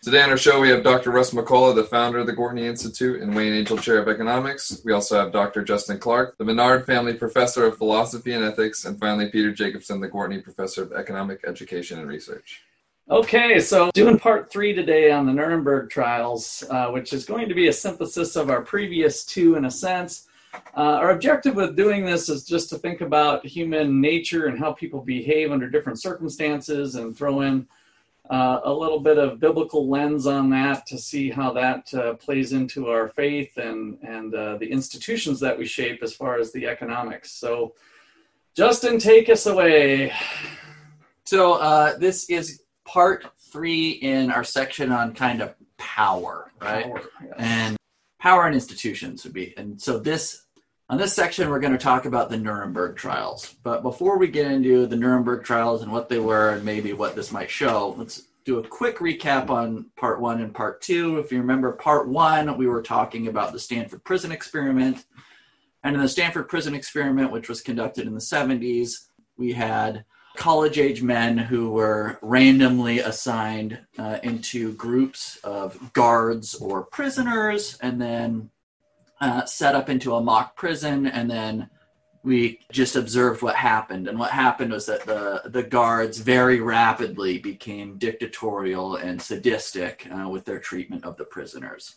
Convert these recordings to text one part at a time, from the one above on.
Today on our show, we have Dr. Russ McCullough, the founder of the Gortney Institute and Wayne Angell Chair of Economics. We also have Dr. Justin Clark, the Menard Family Professor of Philosophy and Ethics, and finally Peter Jacobson, the Gortney Professor of Economic Education and Research. Okay, so doing part three today on the Nuremberg trials, uh, which is going to be a synthesis of our previous two in a sense. Uh, our objective with doing this is just to think about human nature and how people behave under different circumstances and throw in uh, a little bit of biblical lens on that to see how that uh, plays into our faith and and uh, the institutions that we shape as far as the economics. So, Justin, take us away. So uh, this is part three in our section on kind of power, right? Power, yes. And power and institutions would be. And so this on this section, we're going to talk about the Nuremberg trials. But before we get into the Nuremberg trials and what they were and maybe what this might show, let's do a quick recap on part one and part two. If you remember, part one, we were talking about the Stanford prison experiment. And in the Stanford prison experiment, which was conducted in the 70s, we had college age men who were randomly assigned uh, into groups of guards or prisoners and then uh, set up into a mock prison, and then we just observed what happened. And what happened was that the the guards very rapidly became dictatorial and sadistic uh, with their treatment of the prisoners.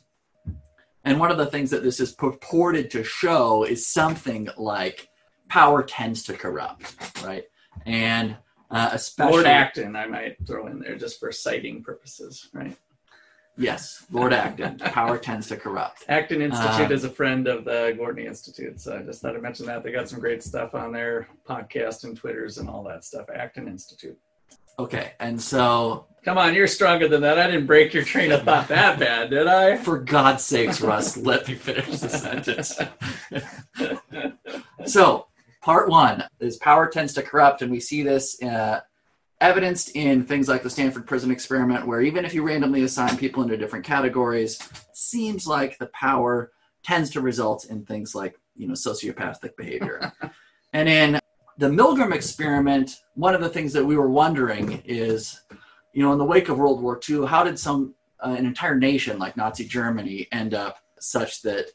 And one of the things that this is purported to show is something like power tends to corrupt, right? And uh, especially Lord Acton, I might throw in there just for citing purposes, right? Yes, Lord Acton, power tends to corrupt. Acton Institute Uh, is a friend of the Gortney Institute, so I just thought I'd mention that. They got some great stuff on their podcast and Twitters and all that stuff. Acton Institute. Okay, and so Come on, you're stronger than that. I didn't break your train of thought that bad, did I? For God's sakes, Russ, let me finish the sentence. so, part one is power tends to corrupt, and we see this in uh, evidenced in things like the Stanford prison experiment, where even if you randomly assign people into different categories, it seems like the power tends to result in things like you know sociopathic behavior. and in the Milgram experiment, one of the things that we were wondering is, you know, in the wake of World War II, how did some uh, an entire nation like Nazi Germany end up such that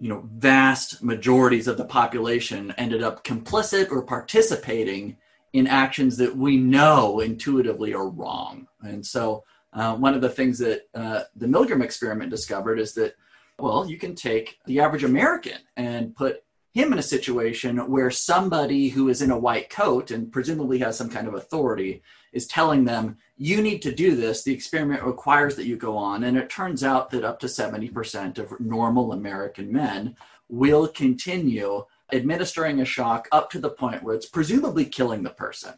you know vast majorities of the population ended up complicit or participating in actions that we know intuitively are wrong. And so, uh, one of the things that uh, the Milgram experiment discovered is that, well, you can take the average American and put him in a situation where somebody who is in a white coat and presumably has some kind of authority is telling them, you need to do this. The experiment requires that you go on. And it turns out that up to 70% of normal American men will continue administering a shock up to the point where it's presumably killing the person.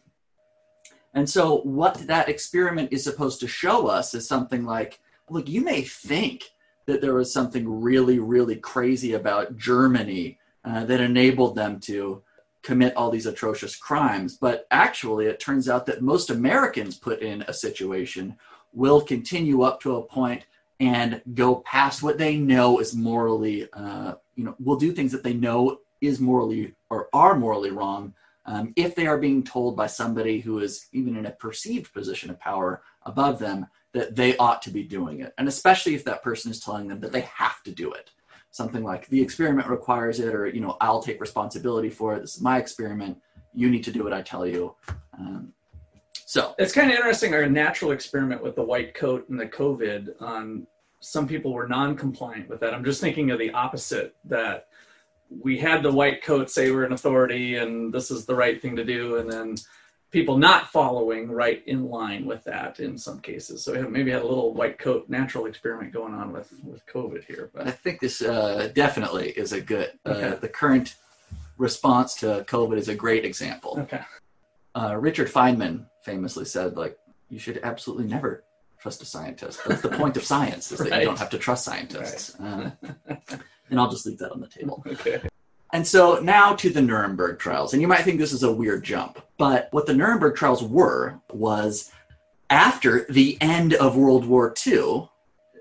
And so, what that experiment is supposed to show us is something like look, you may think that there was something really, really crazy about Germany uh, that enabled them to commit all these atrocious crimes. But actually, it turns out that most Americans put in a situation will continue up to a point and go past what they know is morally, uh, you know, will do things that they know is morally or are morally wrong um, if they are being told by somebody who is even in a perceived position of power above them that they ought to be doing it. And especially if that person is telling them that they have to do it. Something like the experiment requires it, or, you know, I'll take responsibility for it. This is my experiment. You need to do what I tell you. Um, so It's kind of interesting our natural experiment with the white coat and the COVID on some people were non-compliant with that. I'm just thinking of the opposite that we had the white coat say we're an authority and this is the right thing to do and then people not following right in line with that in some cases. So maybe had a little white coat natural experiment going on with with COVID here. But I think this uh, definitely is a good, uh, Okay. the current response to COVID is a great example. okay, uh, Richard Feynman famously said, like, you should absolutely never trust a scientist. That's the point of science is that Right. you don't have to trust scientists. Uh, and I'll just leave that on the table. Okay. And so now to the Nuremberg trials. And you might think this is a weird jump, but what the Nuremberg trials were was after the end of World War II,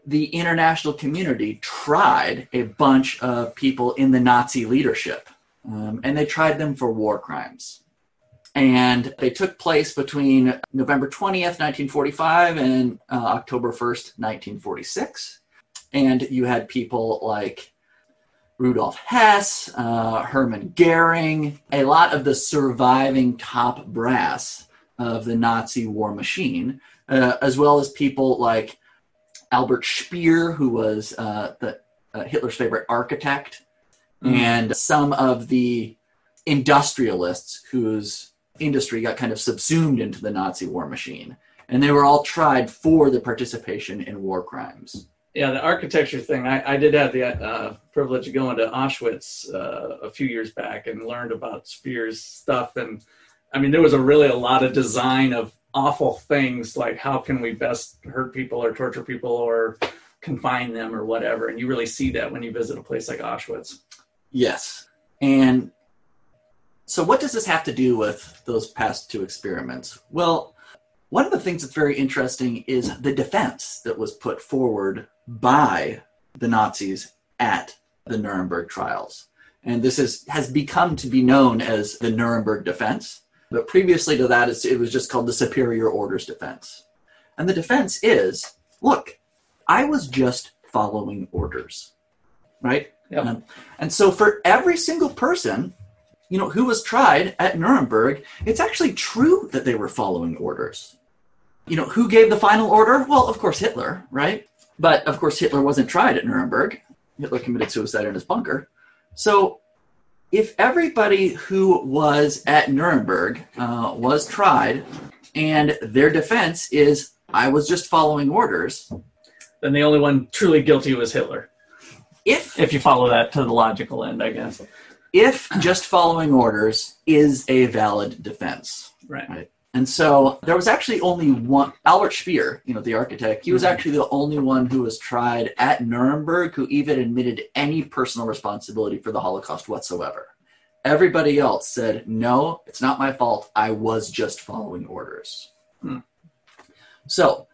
the international community tried a bunch of people in the Nazi leadership, um, and they tried them for war crimes. And they took place between November 20th, 1945, and uh, October 1st, 1946. And you had people like Rudolf Hess, uh, Hermann Goering, a lot of the surviving top brass of the Nazi war machine, uh, as well as people like Albert Speer, who was uh, the, uh, Hitler's favorite architect, Mhm. and some of the industrialists whose industry got kind of subsumed into the Nazi war machine. And they were all tried for the participation in war crimes. Yeah, the architecture thing. I, I did have the uh, privilege of going to Auschwitz uh, a few years back and learned about Speer's stuff. And I mean, there was a really a lot of design of awful things like how can we best hurt people or torture people or confine them or whatever. And you really see that when you visit a place like Auschwitz. Yes. And so, what does this have to do with those past two experiments? Well, one of the things that's very interesting is the defense that was put forward by the Nazis at the Nuremberg trials. And this is, has become to be known as the Nuremberg defense. But previously to that, it was just called the superior orders defense. And the defense is look, I was just following orders, right? Yep. Um, and so for every single person, you know, who was tried at Nuremberg, it's actually true that they were following orders. You know, who gave the final order? Well, of course, Hitler, right? But of course, Hitler wasn't tried at Nuremberg. Hitler committed suicide in his bunker. So if everybody who was at Nuremberg uh, was tried and their defense is, I was just following orders, Then the only one truly guilty was Hitler. if If you follow that to the logical end, I guess. if just following orders is a valid defense. Right. And so there was actually only one, Albert Speer, you know, the architect, he was Mhm. actually the only one who was tried at Nuremberg who even admitted any personal responsibility for the Holocaust whatsoever. Everybody else said, no, it's not my fault. I was just following orders. Hmm. So,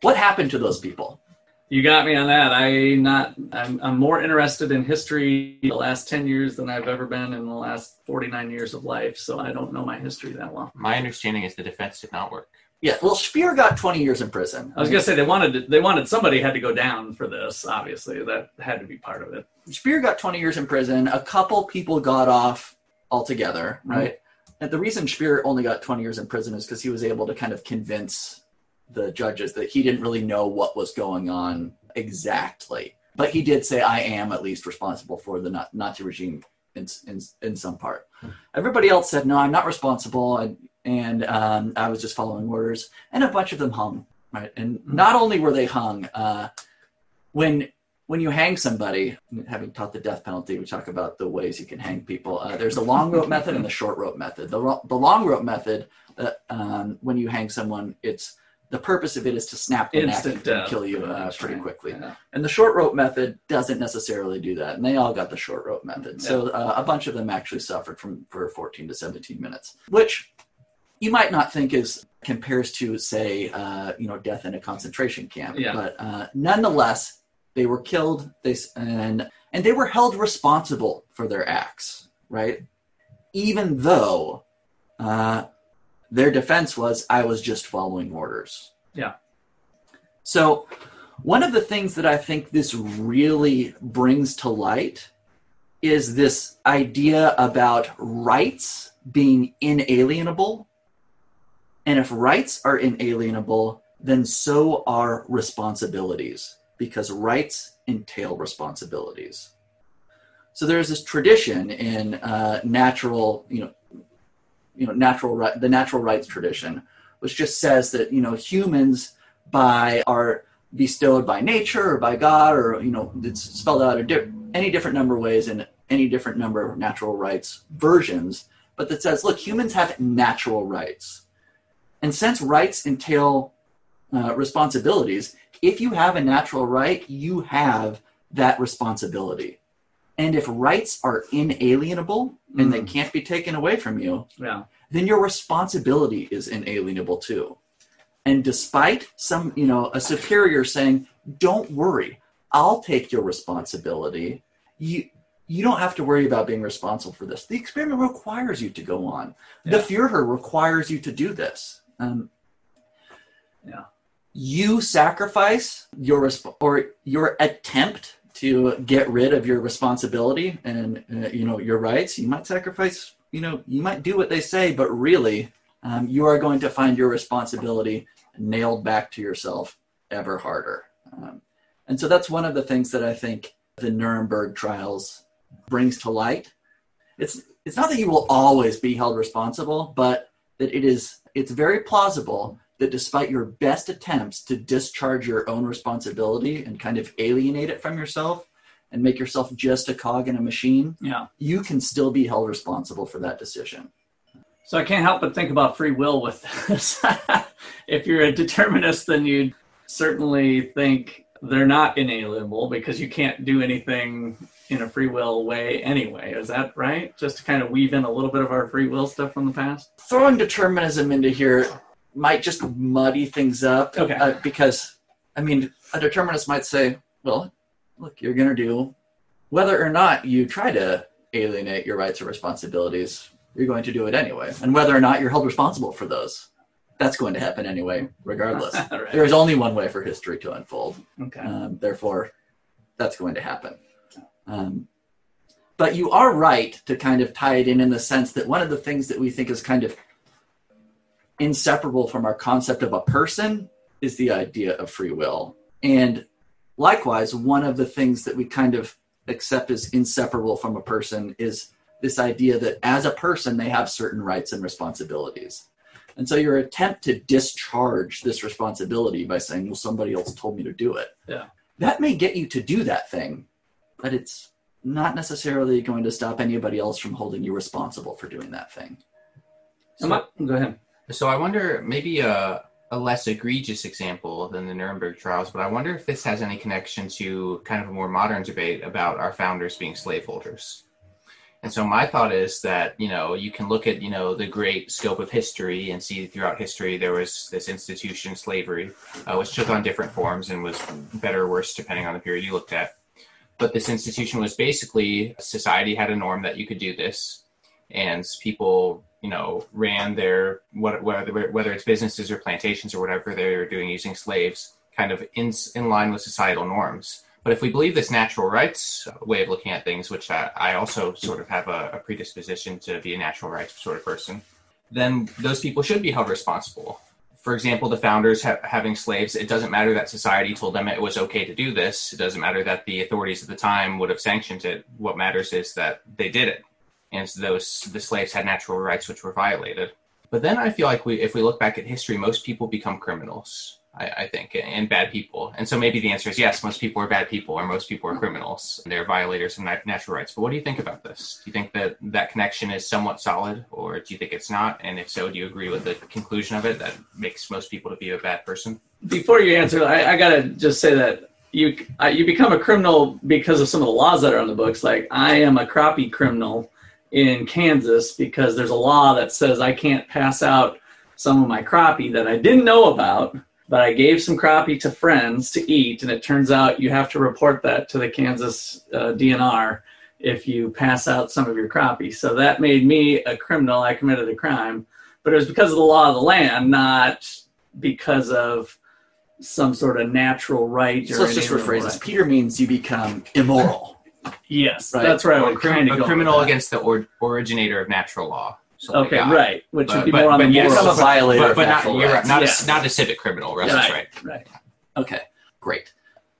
what happened to those people? You got me on that. I not. I'm, I'm more interested in history the last ten years than I've ever been in the last 49 years of life. So I don't know my history that well. My understanding is the defense did not work. Yeah, well, Speer got 20 years in prison. I was gonna say they wanted they wanted somebody had to go down for this. Obviously, that had to be part of it. Speer got 20 years in prison. A couple people got off altogether, Mhm. right? And the reason Speer only got 20 years in prison is because he was able to kind of convince the judges that he didn't really know what was going on exactly. But he did say, I am at least responsible for the Nazi regime in, in, in some part. Everybody else said, no, I'm not responsible. And, and um, I was just following orders. And a bunch of them hung, right? And not only were they hung, uh, when when you hang somebody, having taught the death penalty, we talk about the ways you can hang people. Uh, there's the long rope method and the short rope method. The, the long rope method, uh, um, when you hang someone, it's the purpose of it is to snap the Instant neck death. and kill you uh, pretty right. quickly. Yeah. And the short rope method doesn't necessarily do that. And they all got the short rope method. So uh, a bunch of them actually suffered from for 14 to 17 minutes, which you might not think is compares to say uh, you know death in a concentration camp. Yeah. But uh, nonetheless, they were killed. They and and they were held responsible for their acts, right? Even though uh, their defense was, "I was just following orders." Yeah. So one of the things that I think this really brings to light is this idea about rights being inalienable. And if rights are inalienable, then so are responsibilities, because rights entail responsibilities. So there's this tradition in uh, natural, you know, you know, natural right, the natural rights tradition, which just says that you know humans by are bestowed by nature or by God or you know it's spelled out di- any different number of ways in any different number of natural rights versions, but that says look humans have natural rights, and since rights entail uh, responsibilities. If you have a natural right, you have that responsibility. And if rights are inalienable and they Mm. can't be taken away from you, Yeah. then your responsibility is inalienable too. And despite some, you know, a superior saying, "Don't worry, I'll take your responsibility," you you don't have to worry about being responsible for this. The experiment requires you to go on. The Yeah. Führer requires you to do this. Um, Yeah. You sacrifice your resp- or your attempt to get rid of your responsibility and uh, you know your rights. You might sacrifice. You know, you might do what they say, but really, um, you are going to find your responsibility nailed back to yourself ever harder. Um, and so that's one of the things that I think the Nuremberg trials brings to light. It's it's not that you will always be held responsible, but that it is it's very plausible that despite your best attempts to discharge your own responsibility and kind of alienate it from yourself and make yourself just a cog in a machine, Yeah. you can still be held responsible for that decision. So I can't help but think about free will with this. if you're a determinist, then you'd certainly think they're not inalienable because you can't do anything in a free will way anyway. Is that right? Just to kind of weave in a little bit of our free will stuff from the past? Throwing determinism into here might just muddy things up Okay. uh, because, I mean, a determinist might say, well, look, you're going to do, whether or not you try to alienate your rights or responsibilities, you're going to do it anyway. And whether or not you're held responsible for those, that's going to happen anyway, regardless. Right. There is only one way for history to unfold. Okay. Um, therefore, that's going to happen. Um, but you are right to kind of tie it in in the sense that one of the things that we think is kind of inseparable from our concept of a person is the idea of free will. And likewise, one of the things that we kind of accept as inseparable from a person is this idea that as a person, they have certain rights and responsibilities. And so your attempt to discharge this responsibility by saying, well, somebody else told me to do it. Yeah. That may get you to do that thing, but it's not necessarily going to stop anybody else from holding you responsible for doing that thing. Am I- go ahead. So I wonder maybe a, a less egregious example than the Nuremberg trials, but I wonder if this has any connection to kind of a more modern debate about our founders being slaveholders. And so my thought is that, you know, you can look at, you know, the great scope of history and see throughout history there was this institution, slavery, uh, which took on different forms and was better or worse depending on the period you looked at. But this institution was basically society had a norm that you could do this, and people, you know, ran their what whether whether it's businesses or plantations or whatever they were doing using slaves, kind of in in line with societal norms. But if we believe this natural rights way of looking at things, which I, I also sort of have a, a predisposition to be a natural rights sort of person, then those people should be held responsible. For example, the founders ha- having slaves, it doesn't matter that society told them it was okay to do this. It doesn't matter that the authorities at the time would have sanctioned it. What matters is that they did it. And so those the slaves had natural rights which were violated. But then I feel like we, if we look back at history, most people become criminals. I, I think, and bad people. And so maybe the answer is yes, most people are bad people, or most people are hmm. criminals. And they're violators of nat- natural rights. But what do you think about this? Do you think that that connection is somewhat solid, or do you think it's not? And if so, do you agree with the conclusion of it that makes most people to be a bad person? Before you answer, I, I gotta just say that you I, you become a criminal because of some of the laws that are on the books. Like I am a crappie criminal in Kansas because there's a law that says I can't pass out some of my crappie that I didn't know about, but I gave some crappie to friends to eat, and it turns out you have to report that to the Kansas uh, DNR if you pass out some of your crappie. So that made me a criminal. I committed a crime, but it was because of the law of the land, not because of some sort of natural right. So let's just rephrase this. Peter means you become immoral. Yes, Right. that's where I Or was trying to a go. criminal against the or- originator of natural law. So like Okay, right. Which would be but- more on but the yes, moral a violator But, of but not, you're right, not, Yes. a, not a civic criminal. Right, right. right. Okay, great.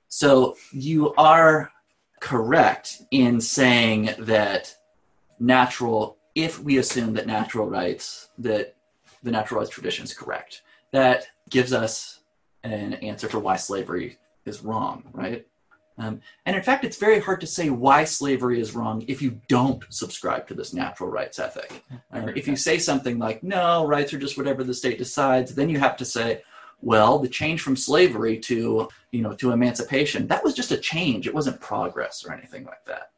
So you are correct in saying that natural, if we assume that natural rights, that the natural rights tradition is correct, that gives us an answer for why slavery is wrong, right? Um, and in fact, it's very hard to say why slavery is wrong if you don't subscribe to this natural rights ethic. I Um, if you say something like, no, rights are just whatever the state decides, then you have to say, well, the change from slavery to, you know, to emancipation, that was just a change. It wasn't progress or anything like that.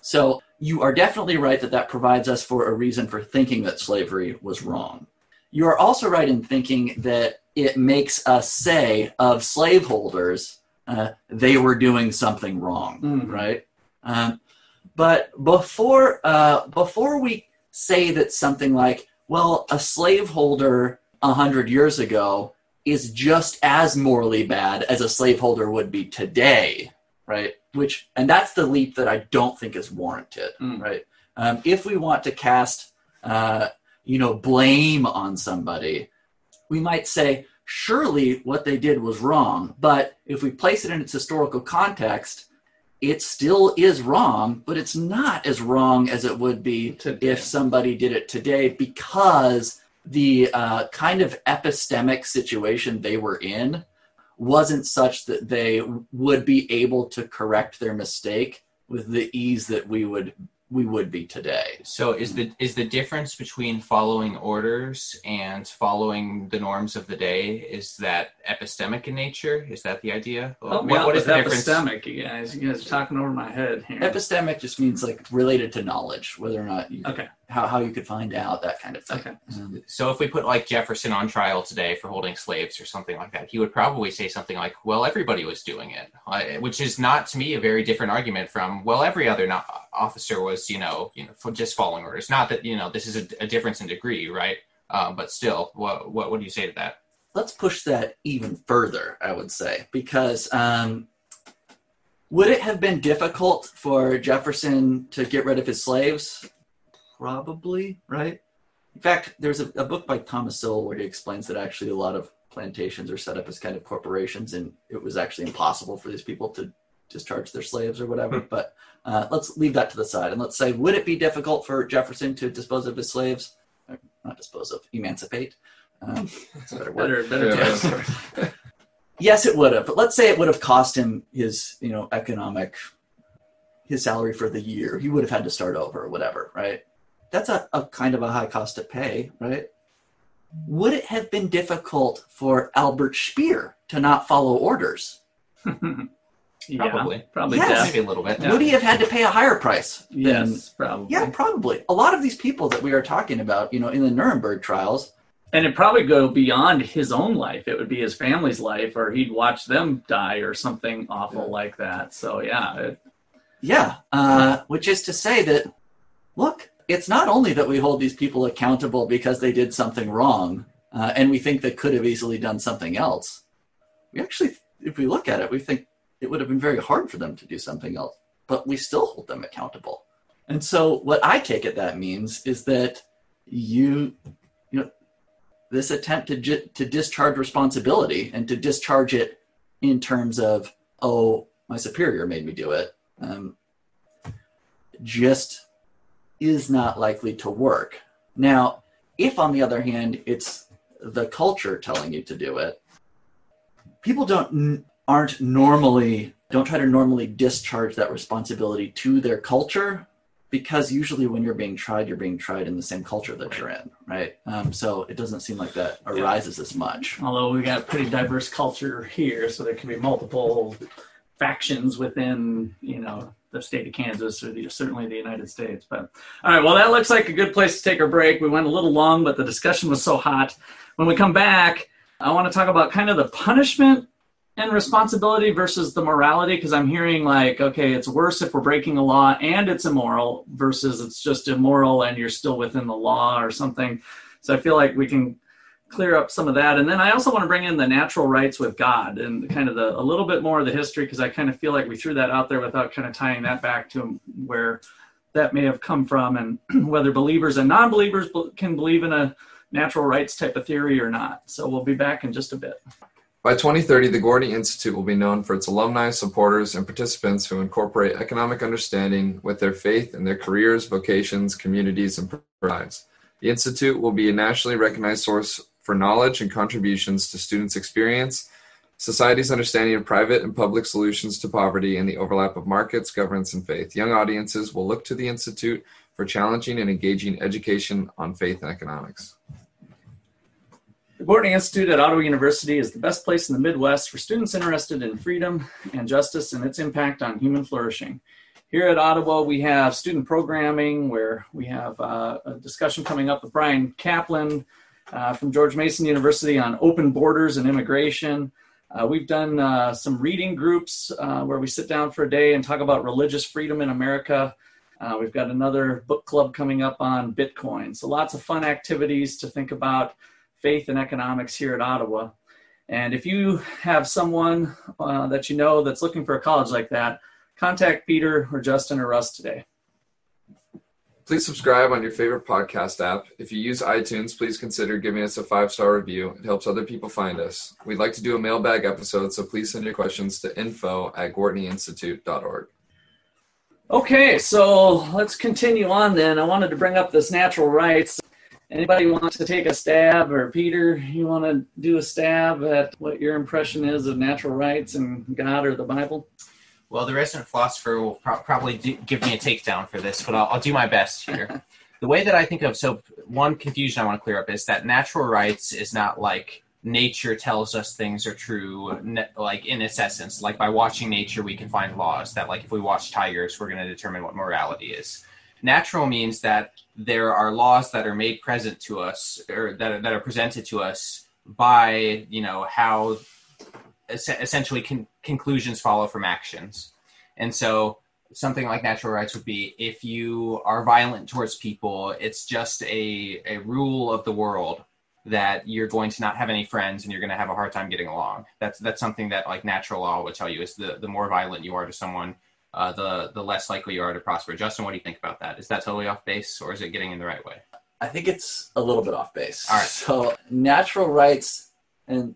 So you are definitely right that that provides us for a reason for thinking that slavery was wrong. You are also right in thinking that it makes us say of slaveholders, uh, they were doing something wrong, Mhm. right? Um, but before uh, before we say that something like, well, a slaveholder a hundred years ago is just as morally bad as a slaveholder would be today, right? Which and that's the leap that I don't think is warranted, Mm. right? Um, if we want to cast, uh, you know, blame on somebody, we might say, surely what they did was wrong. But if we place it in its historical context, it still is wrong, but it's not as wrong as it would be Today. if somebody did it today because the uh, kind of epistemic situation they were in wasn't such that they would be able to correct their mistake with the ease that we would we would be today. So is hmm. the is the difference between following orders and following the norms of the day is that epistemic in nature? Is that the idea? Help oh, What- what is the difference? epistemic, you guys. You guys are talking over my head here. Epistemic just means like related to knowledge, whether or not you okay. How, how you could find out that kind of thing. Okay. Um, So if we put like Jefferson on trial today for holding slaves or something like that, he would probably say something like, "Well, everybody was doing it," which is not to me a very different argument from, "Well, every other no- officer was, you know, you know, for just following orders." Not that you know this is a, a difference in degree, right? Um, but still, what what what do you say to that? let's push that even further, I would say, because um, would it have been difficult for Jefferson to get rid of his slaves? Probably, right? In fact, there's a, a book by Thomas Sowell where he explains that actually a lot of plantations are set up as kind of corporations, and it was actually impossible for these people to discharge their slaves or whatever. But uh, let's leave that to the side and let's say, would it be difficult for Jefferson to dispose of his slaves? Or not dispose of, emancipate. Um, that's a better word. Better, better Yeah. Yes, it would have. But let's say it would have cost him his, you know, economic, his salary for the year. He would have had to start over or whatever, right? That's a, a kind of a high cost to pay, right? Would it have been difficult for Albert Speer to not follow orders? Yeah, Probably. Probably. Yes. Maybe a little bit. Yeah. Would he have had to pay a higher price? than- Yes, probably. Yeah, probably. A lot of these people that we are talking about, you know, in the Nuremberg trials, And it'd probably go beyond his own life. It would be his family's life, or he'd watch them die, or something awful Yeah. like that. So yeah, it, Yeah, uh, which is to say that, look, it's not only that we hold these people accountable because they did something wrong, uh, and we think they could have easily done something else. We actually, if we look at it, we think it would have been very hard for them to do something else, but we still hold them accountable. And so, what I take it that means is that you, you know, this attempt to ju- to discharge responsibility and to discharge it in terms of, oh, my superior made me do it, um, just is not likely to work. Now, if on the other hand, it's the culture telling you to do it, people don't aren't normally don't try to normally discharge that responsibility to their culture because usually when you're being tried, you're being tried in the same culture that you're in, right? Um, so it doesn't seem like that arises as much. although we got a pretty diverse culture here, so there can be multiple factions within, you know, the state of Kansas or the, certainly the United States. But all right, well, that looks like a good place to take our break. We went a little long, but the discussion was so hot. When we come back, I want to talk about kind of the punishment and responsibility versus the morality because I'm hearing like, okay, it's worse if we're breaking a law and it's immoral versus it's just immoral and you're still within the law or something. So I feel like we can clear up some of that. And then I also want to bring in the natural rights with God and kind of the a little bit more of the history because I kind of feel like we threw that out there without kind of tying that back to where that may have come from and whether believers and non-believers can believe in a natural rights type of theory or not. So we'll be back in just a bit. By 2030, the Gortney Institute will be known for its alumni, supporters, and participants who incorporate economic understanding with their faith in their careers, vocations, communities, and lives. The Institute will be a nationally recognized source for knowledge and contributions to students' experience, society's understanding of private and public solutions to poverty, and the overlap of markets, governance, and faith. Young audiences will look to the Institute for challenging and engaging education on faith and economics. The Gortney Institute at Ottawa University is the best place in the Midwest for students interested in freedom and justice and its impact on human flourishing. Here at Ottawa, we have student programming where we have uh, a discussion coming up with Bryan Caplan uh, from George Mason University on open borders and immigration. Uh, we've done uh, some reading groups uh, where we sit down for a day and talk about religious freedom in America. Uh, we've got another book club coming up on Bitcoin. So lots of fun activities to think about faith and economics here at Ottawa. And if you have someone uh, that you know that's looking for a college like that, contact Peter or Justin or Russ today. Please subscribe on your favorite podcast app. If you use iTunes, please consider giving us a five star review. It helps other people find us. We'd like to do a mailbag episode, so please send your questions to info at gortneyinstitute.org. Okay, so let's continue on then. I wanted to bring up this natural rights. Anybody wants to take a stab, or Peter, you want to do a stab at what your impression is of natural rights and God or the Bible? Well, the resident philosopher will pro- probably do, give me a takedown for this, but I'll, I'll do my best here. the way that I think of so one confusion I want to clear up is that natural rights is not like nature tells us things are true like in its essence like by watching nature we can find laws that like if we watch tigers we're going to determine what morality is natural means that there are laws that are made present to us or that are, that are presented to us by you know how es- essentially con- conclusions follow from actions. And so something like natural rights would be if you are violent towards people it's just a, a rule of the world that you're going to not have any friends and you're going to have a hard time getting along. That's that's something that like natural law would tell you is the the more violent you are to someone uh, the the less likely you are to prosper. Justin what do you think about that? Is that totally off base or is it getting in the right way? I think it's a little bit off base. All right. So natural rights, and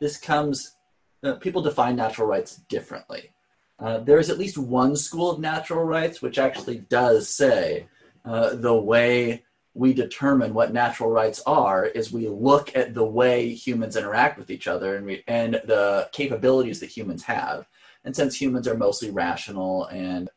this comes, uh, people define natural rights differently. Uh, there is at least one school of natural rights which actually does say uh, the way we determine what natural rights are is we look at the way humans interact with each other and, we, and the capabilities that humans have. And since humans are mostly rational and,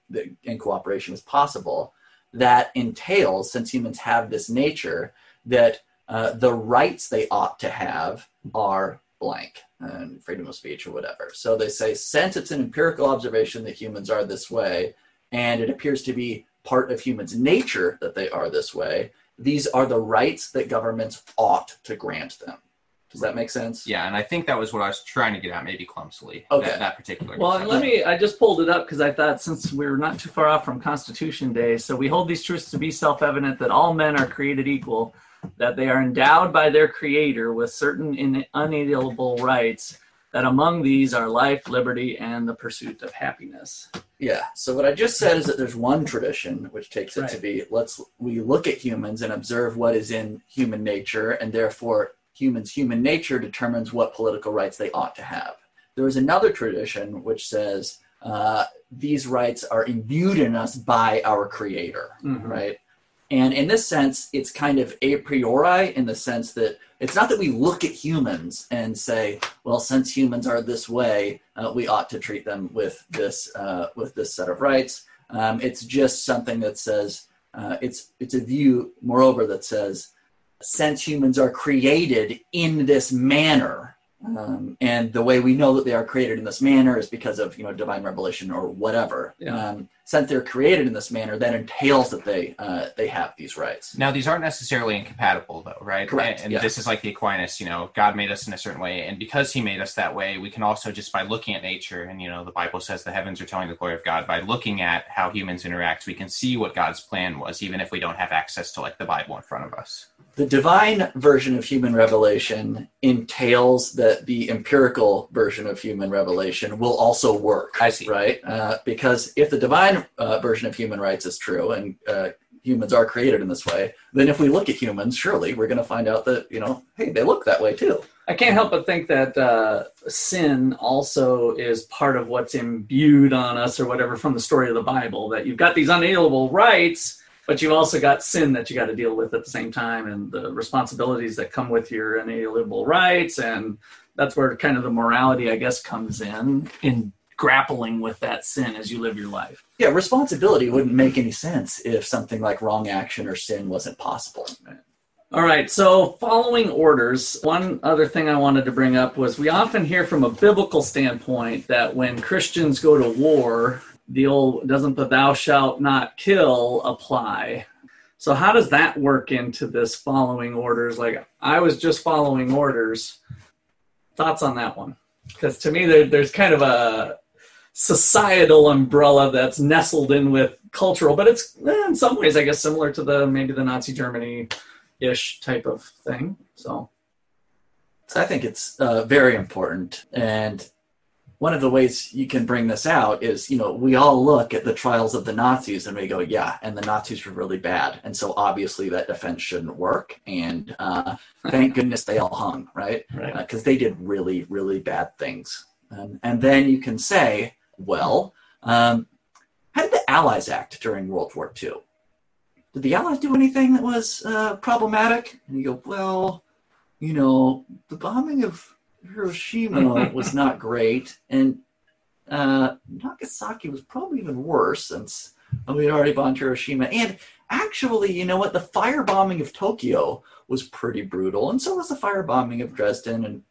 and cooperation is possible, that entails, since humans have this nature, that uh, the rights they ought to have are blank and freedom of speech or whatever. So they say, since it's an empirical observation that humans are this way, and it appears to be part of humans' nature that they are this way, these are the rights that governments ought to grant them. Does that make sense? yeah and i think that was what i was trying to get at maybe clumsily Okay. that, that particular Well, and let me, I just pulled it up because I thought since we're not too far off from Constitution Day, so we hold these truths to be self evident that all men are created equal, that they are endowed by their Creator with certain in- unalienable rights, that among these are life, liberty, and the pursuit of happiness. Yeah. So what I just said is that there's one tradition which takes it to be let's we look at humans and observe what is in human nature, and therefore humans' human nature determines what political rights they ought to have. There is another tradition which says uh, these rights are imbued in us by our Creator, Mhm. right? And in this sense, it's kind of a priori in the sense that it's not that we look at humans and say, well, since humans are this way, uh, we ought to treat them with this uh, with this set of rights. Um, it's just something that says uh, it's it's a view, moreover, that says since humans are created in this manner, um, and the way we know that they are created in this manner is because of you know divine revelation or whatever. Yeah. Um, since they're created in this manner, that entails that they uh, they have these rights. Now, these aren't necessarily incompatible, though, right? Correct, And, and yeah. this is like the Aquinas, you know, God made us in a certain way, and because He made us that way, we can also just by looking at nature, and you know, the Bible says the heavens are telling the glory of God. By looking at how humans interact, we can see what God's plan was, even if we don't have access to like the Bible in front of us. The divine version of human revelation entails that the empirical version of human revelation will also work. I see. Right? Uh, because if the divine uh, version of human rights is true and uh, humans are created in this way, then if we look at humans, surely we're going to find out that, you know, hey, they look that way too. I can't help but think that uh, sin also is part of what's imbued on us or whatever from the story of the Bible. That you've got these unalienable rights, but you've also got sin that you got to deal with at the same time and the responsibilities that come with your inalienable rights. And that's where kind of the morality, I guess, comes in, in grappling with that sin as you live your life. Yeah, responsibility wouldn't make any sense if something like wrong action or sin wasn't possible. All right, so following orders, one other thing I wanted to bring up was we often hear from a biblical standpoint that when Christians go to war, the old doesn't the thou shalt not kill apply. So how does that work into this following orders? Like I was just following orders. Thoughts on that one? Because to me, there, there's kind of a societal umbrella that's nestled in with cultural, but it's eh, in some ways, I guess, similar to the maybe the Nazi Germany ish type of thing. So, so I think it's uh, very important. And one of the ways you can bring this out is, you know, we all look at the trials of the Nazis and we go, yeah, and the Nazis were really bad. And so obviously that defense shouldn't work. And uh, thank goodness they all hung, right? right. Because uh, they did really, really bad things. Um, and then you can say, well, um, how did the Allies act during World War II? did the Allies do anything that was uh, problematic? And you go, well, you know, the bombing of Hiroshima was not great, and uh, Nagasaki was probably even worse since we had already bombed Hiroshima. And actually, you know what? The firebombing of Tokyo was pretty brutal, and so was the firebombing of Dresden and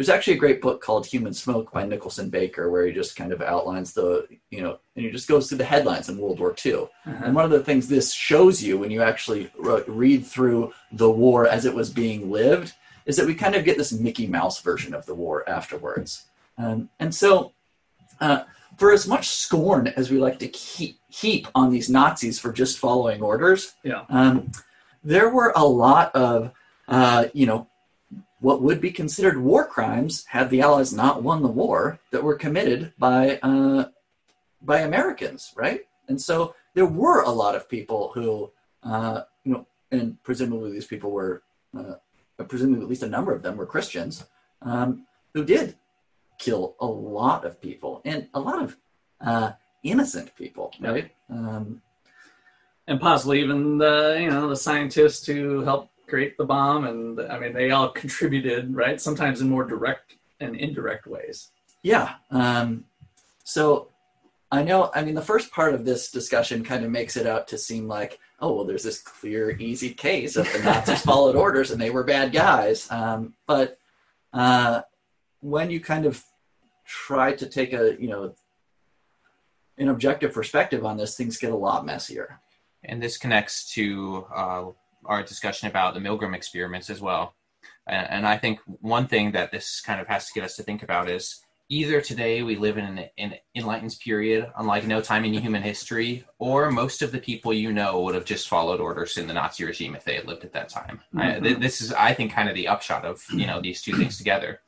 there's actually a great book called Human Smoke by Nicholson Baker where he just kind of outlines the, you know, and he just goes through the headlines in World War II. Uh-huh. And one of the things this shows you when you actually read through the war as it was being lived is that we kind of get this Mickey Mouse version of the war afterwards. Um, and so, uh, for as much scorn as we like to keep, heap on these Nazis for just following orders, yeah. Um, there were a lot of, uh, you know, what would be considered war crimes had the Allies not won the war that were committed by uh, by Americans, right? And so there were a lot of people who, uh, you know, and presumably these people were, uh, presumably at least a number of them were Christians, um, who did kill a lot of people and a lot of uh, innocent people, right? Um, and possibly even the you know the scientists who helped create the bomb, and I mean they all contributed, right? Sometimes in more direct and indirect ways. Yeah. Um, so I know. I mean, the first part of this discussion kind of makes it out to seem like, oh, well, there's this clear, easy case of the Nazis followed orders and they were bad guys. Um, but uh, when you kind of try to take a, you know, an objective perspective on this, things get a lot messier. And this connects to uh, our discussion about the Milgram experiments as well. And, and, I think one thing that this kind of has to get us to think about is either today we live in an, an enlightened period, unlike no time in human history, or most of the people you know would have just followed orders in the Nazi regime if they had lived at that time. Mm-hmm. I, this is, I think, kind of the upshot of you know these two things together,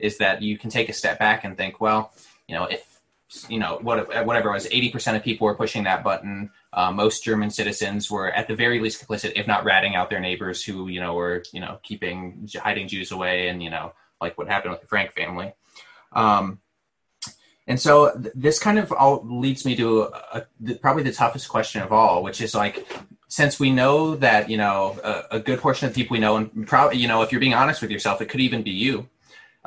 is that you can take a step back and think, well, you know, if you know what, whatever it was 80% of people were pushing that button uh, most german citizens were at the very least complicit if not ratting out their neighbors who you know were you know keeping hiding jews away and you know like what happened with the frank family um, and so th- this kind of all leads me to a, a, probably the toughest question of all which is like since we know that you know a, a good portion of people we know and probably you know if you're being honest with yourself it could even be you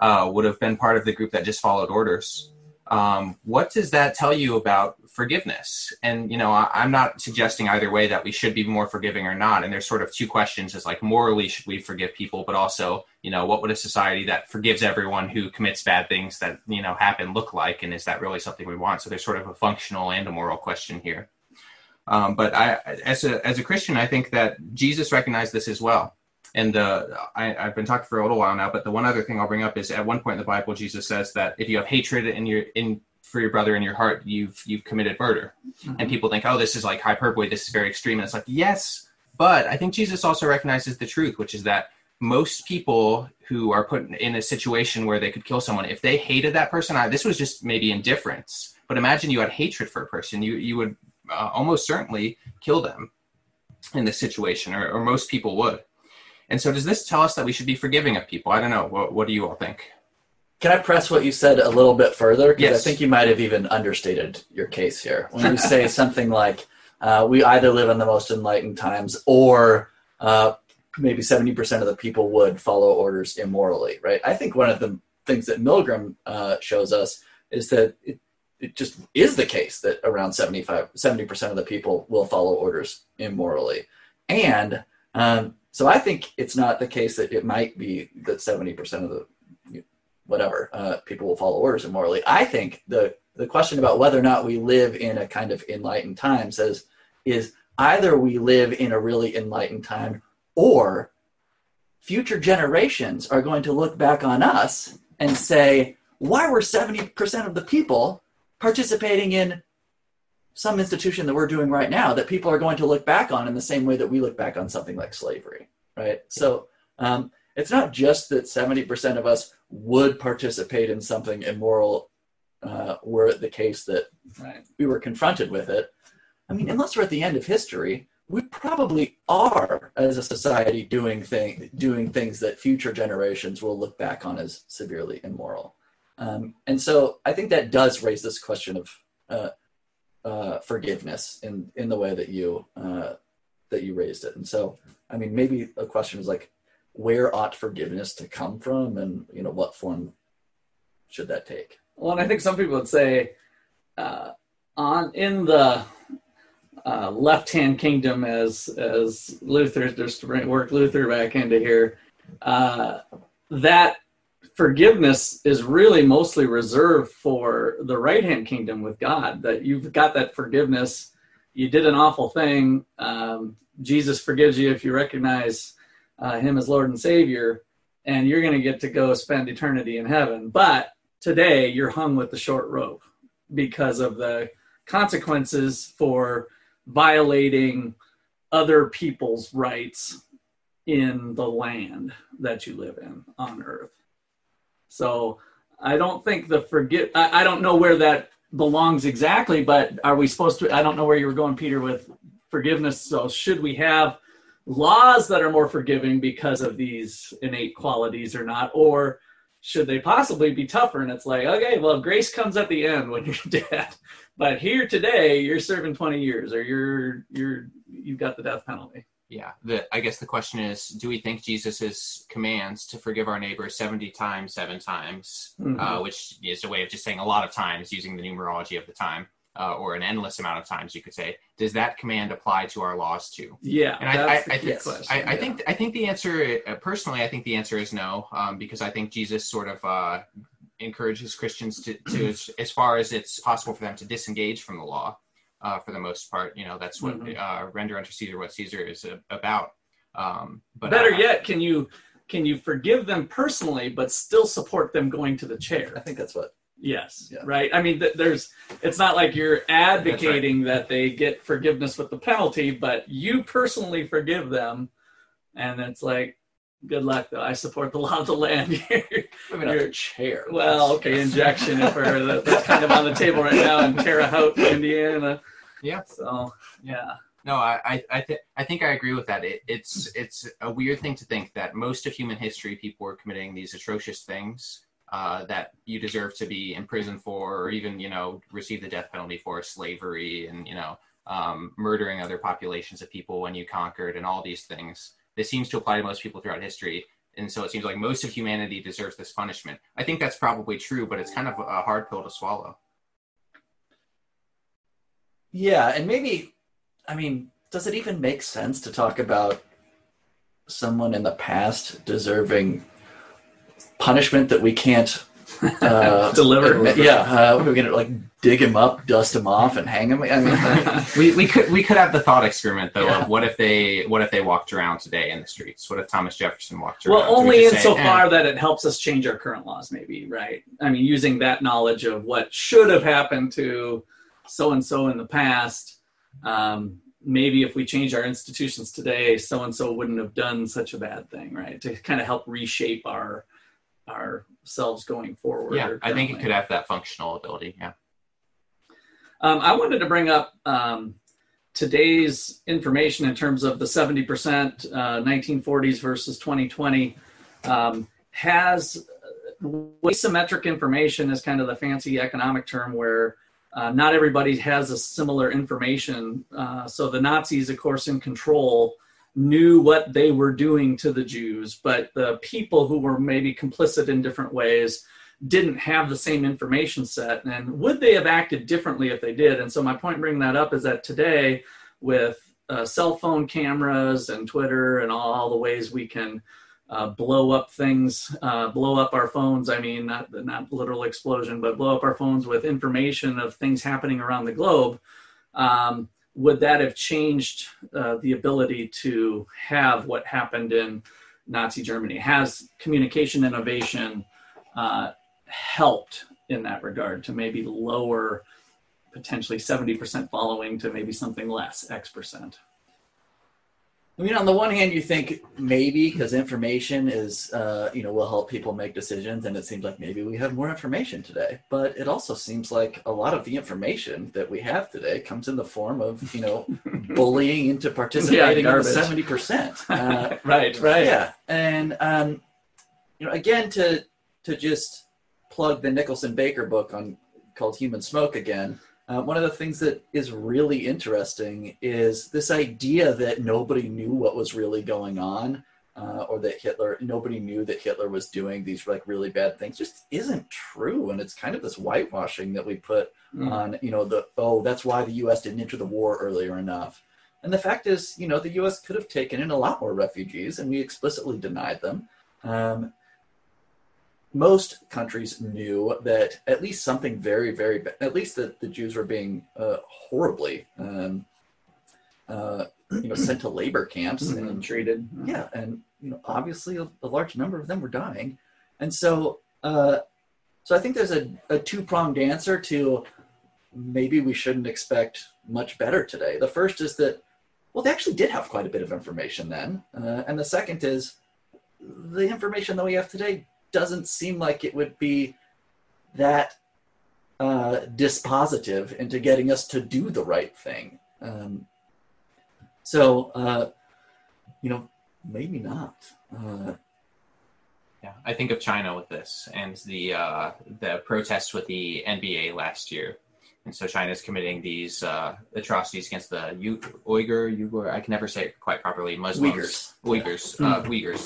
uh, would have been part of the group that just followed orders. Um, what does that tell you about forgiveness? And you know, I, am not suggesting either way that we should be more forgiving or not. And there's sort of two questions: is like morally should we forgive people, but also, you know, what would a society that forgives everyone who commits bad things that you know happen look like? And is that really something we want? So there's sort of a functional and a moral question here. Um, but I, as a as a Christian, I think that Jesus recognized this as well. And I, have been talking for a little while now, but the one other thing I'll bring up is at one point in the Bible, Jesus says that if you have hatred in your in for your brother in your heart, you've you've committed murder. Mm-hmm. And people think, oh, this is like hyperbole, this is very extreme. And it's like, yes, but I think Jesus also recognizes the truth, which is that most people who are put in a situation where they could kill someone, if they hated that person, I, this was just maybe indifference. But imagine you had hatred for a person, you you would uh, almost certainly kill them in this situation, or, or most people would. And so, does this tell us that we should be forgiving of people? I don't know. What, what do you all think? Can I press what you said a little bit further? Because yes. I think you might have even understated your case here when you say something like, uh, "We either live in the most enlightened times, or uh, maybe seventy percent of the people would follow orders immorally." Right? I think one of the things that Milgram uh, shows us is that it, it just is the case that around 75 70% of the people will follow orders immorally and um, so I think it's not the case that it might be that 70% of the whatever uh, people will follow orders immorally. I think the the question about whether or not we live in a kind of enlightened time says is either we live in a really enlightened time or future generations are going to look back on us and say why were 70% of the people participating in some institution that we're doing right now that people are going to look back on in the same way that we look back on something like slavery right so um, it's not just that 70% of us would participate in something immoral uh, were it the case that Right. we were confronted with it. I mean, unless we're at the end of history, we probably are as a society doing thing doing things that future generations will look back on as severely immoral. Um, and so I think that does raise this question of uh, uh, forgiveness in in the way that you uh, that you raised it. And so I mean, maybe a question is like, where ought forgiveness to come from, and you know, what form should that take? Well, and I think some people would say, uh, on in the uh, left-hand kingdom, as as Luther just to bring, work Luther back into here, uh, that forgiveness is really mostly reserved for the right-hand kingdom with God. That you've got that forgiveness. You did an awful thing. Um, Jesus forgives you if you recognize uh, Him as Lord and Savior, and you're going to get to go spend eternity in heaven. But today you're hung with the short rope because of the consequences for violating other people's rights in the land that you live in on earth. So I don't think the forget I, I don't know where that belongs exactly, but are we supposed to I don't know where you were going, Peter, with forgiveness. So should we have laws that are more forgiving because of these innate qualities or not? Or should they possibly be tougher? And it's like, okay, well, grace comes at the end when you're dead, but here today you're serving 20 years, or you're you're you've got the death penalty. Yeah, the, I guess the question is, do we think Jesus' commands to forgive our neighbor 70 times, seven times, Mhm. uh, which is a way of just saying a lot of times using the numerology of the time, uh, or an endless amount of times, you could say, does that command apply to our laws too? Yeah, And I, I, I, key think, question. I, I think I think the answer uh, personally I think the answer is no um, because I think Jesus sort of uh, encourages Christians to, to as, as far as it's possible for them to disengage from the law uh, for the most part you know that's what Mhm. uh, render unto Caesar what Caesar is about um, but Better yet, can you can you forgive them personally, but still support them going to the chair? I think that's what Yes, Yeah. right. I mean, th- there's. It's not like you're advocating that they get forgiveness with the penalty, but you personally forgive them, and it's like, good luck though. I support the law of the land here. maybe not You're- a chair. well, okay, injection for that, that's kind of on the table right now in Terre Haute, Indiana. Yeah. So yeah. No, I I I, th- I think I agree with that. It, it's it's a weird thing to think that most of human history, people were committing these atrocious things uh, that you deserve to be in prison for, or even you know receive the death penalty for, slavery and you know um, murdering other populations of people when you conquered, and all these things. This seems to apply to most people throughout history, and so it seems like most of humanity deserves this punishment. I think that's probably true, but it's kind of a hard pill to swallow. Yeah, and maybe, I mean, does it even make sense to talk about someone in the past deserving punishment that we can't uh, Deliver. Yeah, uh, we're gonna like dig him up, dust him off, and hang him. I mean, we, we could we could have the thought experiment though Yeah. of what if they what if they walked around today in the streets? What if Thomas Jefferson walked around? Well, Do we only just say, insofar "Eh, that it helps us change our current laws, maybe, right? I mean, using that knowledge of what should have happened to so and so in the past, um, maybe if we change our institutions today, so and so wouldn't have done such a bad thing, right? To kind of help reshape our ourselves going forward. yeah, I think it could have that functional ability. Yeah. Um, I wanted to bring up um, today's information in terms of the 70% uh, 1940s versus 2020 um, has uh, asymmetric information is kind of the fancy economic term where uh, not everybody has a similar information. Uh, so the Nazis, of course, in control, knew what they were doing to the Jews, but the people who were maybe complicit in different ways didn't have the same information set and would they have acted differently if they did and so my point bringing that up is that today with uh, cell phone cameras and Twitter and all, the ways we can uh, blow up things, uh, blow up our phones. I mean, not not literal explosion, but blow up our phones with information of things happening around the globe. Um, would that have changed uh, the ability to have what happened in Nazi Germany? Has communication innovation uh, helped in that regard to maybe lower potentially 70% following to maybe something less, X percent? I mean, on the one hand, you think maybe because information is, uh, you know, will help people make decisions, and it seems like maybe we have more information today. But it also seems like a lot of the information that we have today comes in the form of, you know, bullying into participating Yeah, in seventy percent. Uh, right, right. yeah, and um, you know, again, to to just plug the Nicholson Baker book on called Human Smoke again. Uh, one of the things that is really interesting is this idea that nobody knew what was really going on, uh, or that Hitler nobody knew that Hitler was doing these like really bad things. Just isn't true, and it's kind of this whitewashing that we put Mm. on you know the oh that's why the U.S. didn't enter the war earlier enough. And the fact is, you know, the U.S. could have taken in a lot more refugees, and we explicitly denied them. Um, most countries knew that at least something very, very, ba- at least that the Jews were being uh, horribly, um, uh, you know, sent to labor camps Mhm, and treated. yeah, and you know, obviously a, a large number of them were dying, and so, uh, so I think there's a, a two pronged answer to maybe we shouldn't expect much better today. The first is that well, they actually did have quite a bit of information then, uh, and the second is the information that we have today doesn't seem like it would be that uh, dispositive into getting us to do the right thing. Um, so, uh, you know, maybe not. Uh, Yeah, I think of China with this and the uh, the protests with the NBA last year, and so China is committing these uh, atrocities against the U- Uyghur, Uyghur, I can never say it quite properly, Muslims, Uyghurs. Uyghurs, uh, Uyghurs,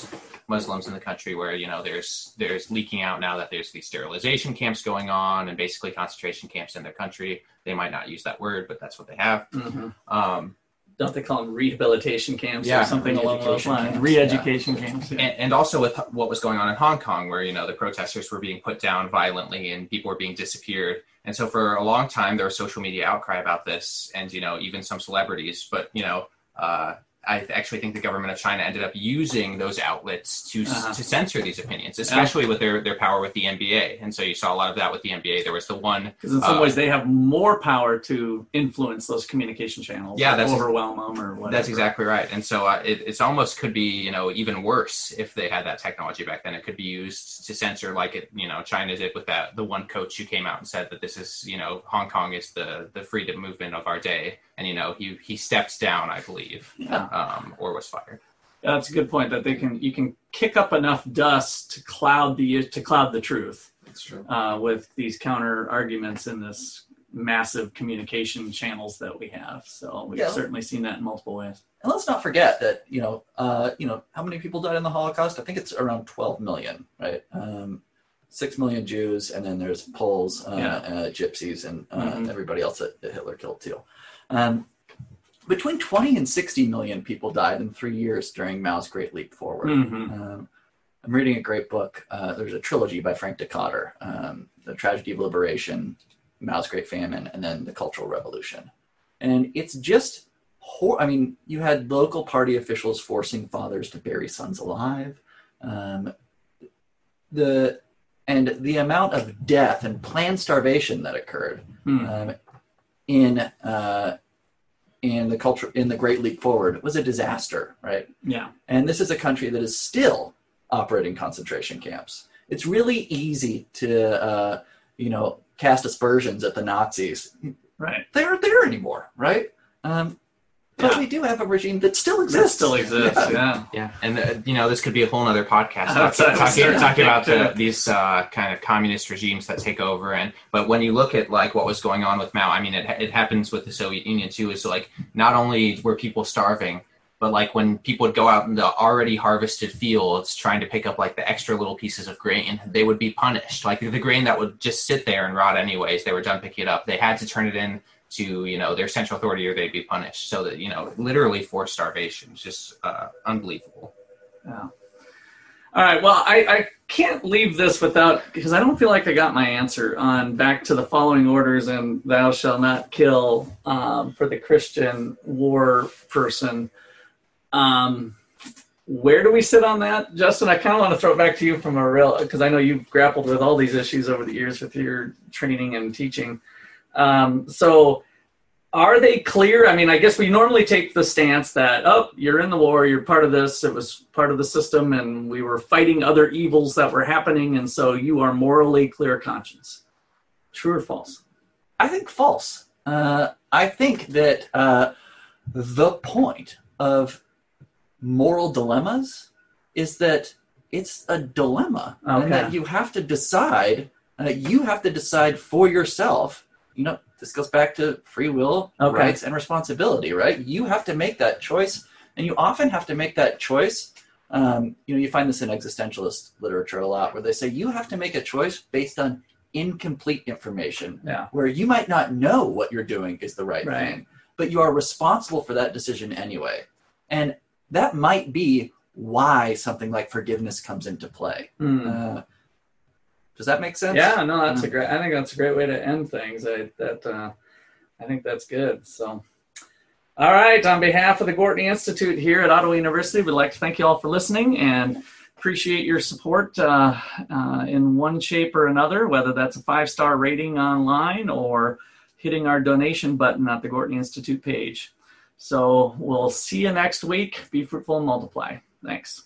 Muslims in the country, where you know there's there's leaking out now that there's these sterilization camps going on and basically concentration camps in their country. They might not use that word, but that's what they have. Mhm. Um, Don't they call them rehabilitation camps Yeah, or something along those lines? Re-education camps. yeah. and, and also with what was going on in Hong Kong, where you know the protesters were being put down violently and people were being disappeared. And so for a long time, there was social media outcry about this, and you know even some celebrities. But you know, uh, I actually think the government of China ended up using those outlets to Uh-huh. to censor these opinions, especially with their their power with the NBA. And so you saw a lot of that with the NBA. There was the one Because in some Uh, ways they have more power to influence those communication channels. Yeah, that's- overwhelm them or whatever. That's exactly right. And so uh, it it's almost could be you know even worse if they had that technology back then. It could be used to censor like it you know China did with that the one coach who came out and said that this is you know Hong Kong is the the freedom movement of our day, and you know he he steps down I believe Yeah. um, or was fired. Yeah, that's a good point. That they can you can kick up enough dust to cloud the to cloud the truth That's true. uh, with these counter arguments in this massive communication channels that we have. So we've Yeah. certainly seen that in multiple ways. and let's not forget that you know, uh, you know, how many people died in the Holocaust? I think it's around 12 million, right? Um, Six million Jews, and then there's Poles, uh, Yeah. uh, Gypsies, and uh, Mhm. everybody else that, that Hitler killed too. Um, between 20 and 60 million people died in three years during Mao's Great Leap Forward. Mhm. Um, I'm reading a great book. Uh, there's a trilogy by Frank Dikötter, um, The Tragedy of Liberation, Mao's Great Famine, and then The Cultural Revolution. And it's just, hor- I mean, you had local party officials forcing fathers to bury sons alive. Um, the and the amount of death and planned starvation that occurred Hmm. um, in uh, in the culture in the Great Leap Forward was a disaster, right? Yeah. And this is a country that is still operating concentration camps. It's really easy to, uh, you know, cast aspersions at the Nazis. Right. They aren't there anymore, right? Um, but Yeah. we do have a regime that still That exists. still exists. Yeah. Yeah. Yeah, and uh, you know this could be a whole other podcast That's- talking, talking, certainly talking about the, these uh, kind of communist regimes that take over. And but when you look at like what was going on with Mao, I mean, it it happens with the Soviet Union too. Is like not only were people starving, but like when people would go out in the already harvested fields trying to pick up like the extra little pieces of grain, they would be punished. Like the grain that would just sit there and rot anyways, they were done picking it up. They had to turn it in to you know their central authority or they'd be punished. So that you know literally forced starvation, it's just uh, unbelievable. Yeah. All right. Well, I, I can't leave this without because I don't feel like I got my answer on back to the following orders and thou shalt not kill um, for the Christian war person. Um, where do we sit on that, Justin? I kind of want to throw it back to you from a real because I know you've grappled with all these issues over the years with your training and teaching. Um, so are they clear? I mean, I guess we normally take the stance that, oh, you're in the war, you're part of this, it was part of the system, and we were fighting other evils that were happening, and so you are morally clear conscience. True or false? I think false. Uh, I think that uh, the point of moral dilemmas is that it's a dilemma, Okay. and that you have to decide. Uh, you have to decide for yourself. You know, this goes back to free will, Okay. rights, and responsibility. Right? You have to make that choice, and you often have to make that choice. Um, you know, you find this in existentialist literature a lot, where they say you have to make a choice based on incomplete information Yeah. where you might not know what you're doing is the right, Right. thing, but you are responsible for that decision anyway. And that might be why something like forgiveness comes into play. Hmm. Uh, does that make sense? Yeah, no, that's a great. I think that's a great way to end things. I that uh, I think that's good. So, all right. On behalf of the Gortney Institute here at Ottawa University, we'd like to thank you all for listening and appreciate your support uh, uh, in one shape or another, whether that's a five star rating online or hitting our donation button at the Gortney Institute page. So we'll see you next week. Be fruitful and multiply. Thanks.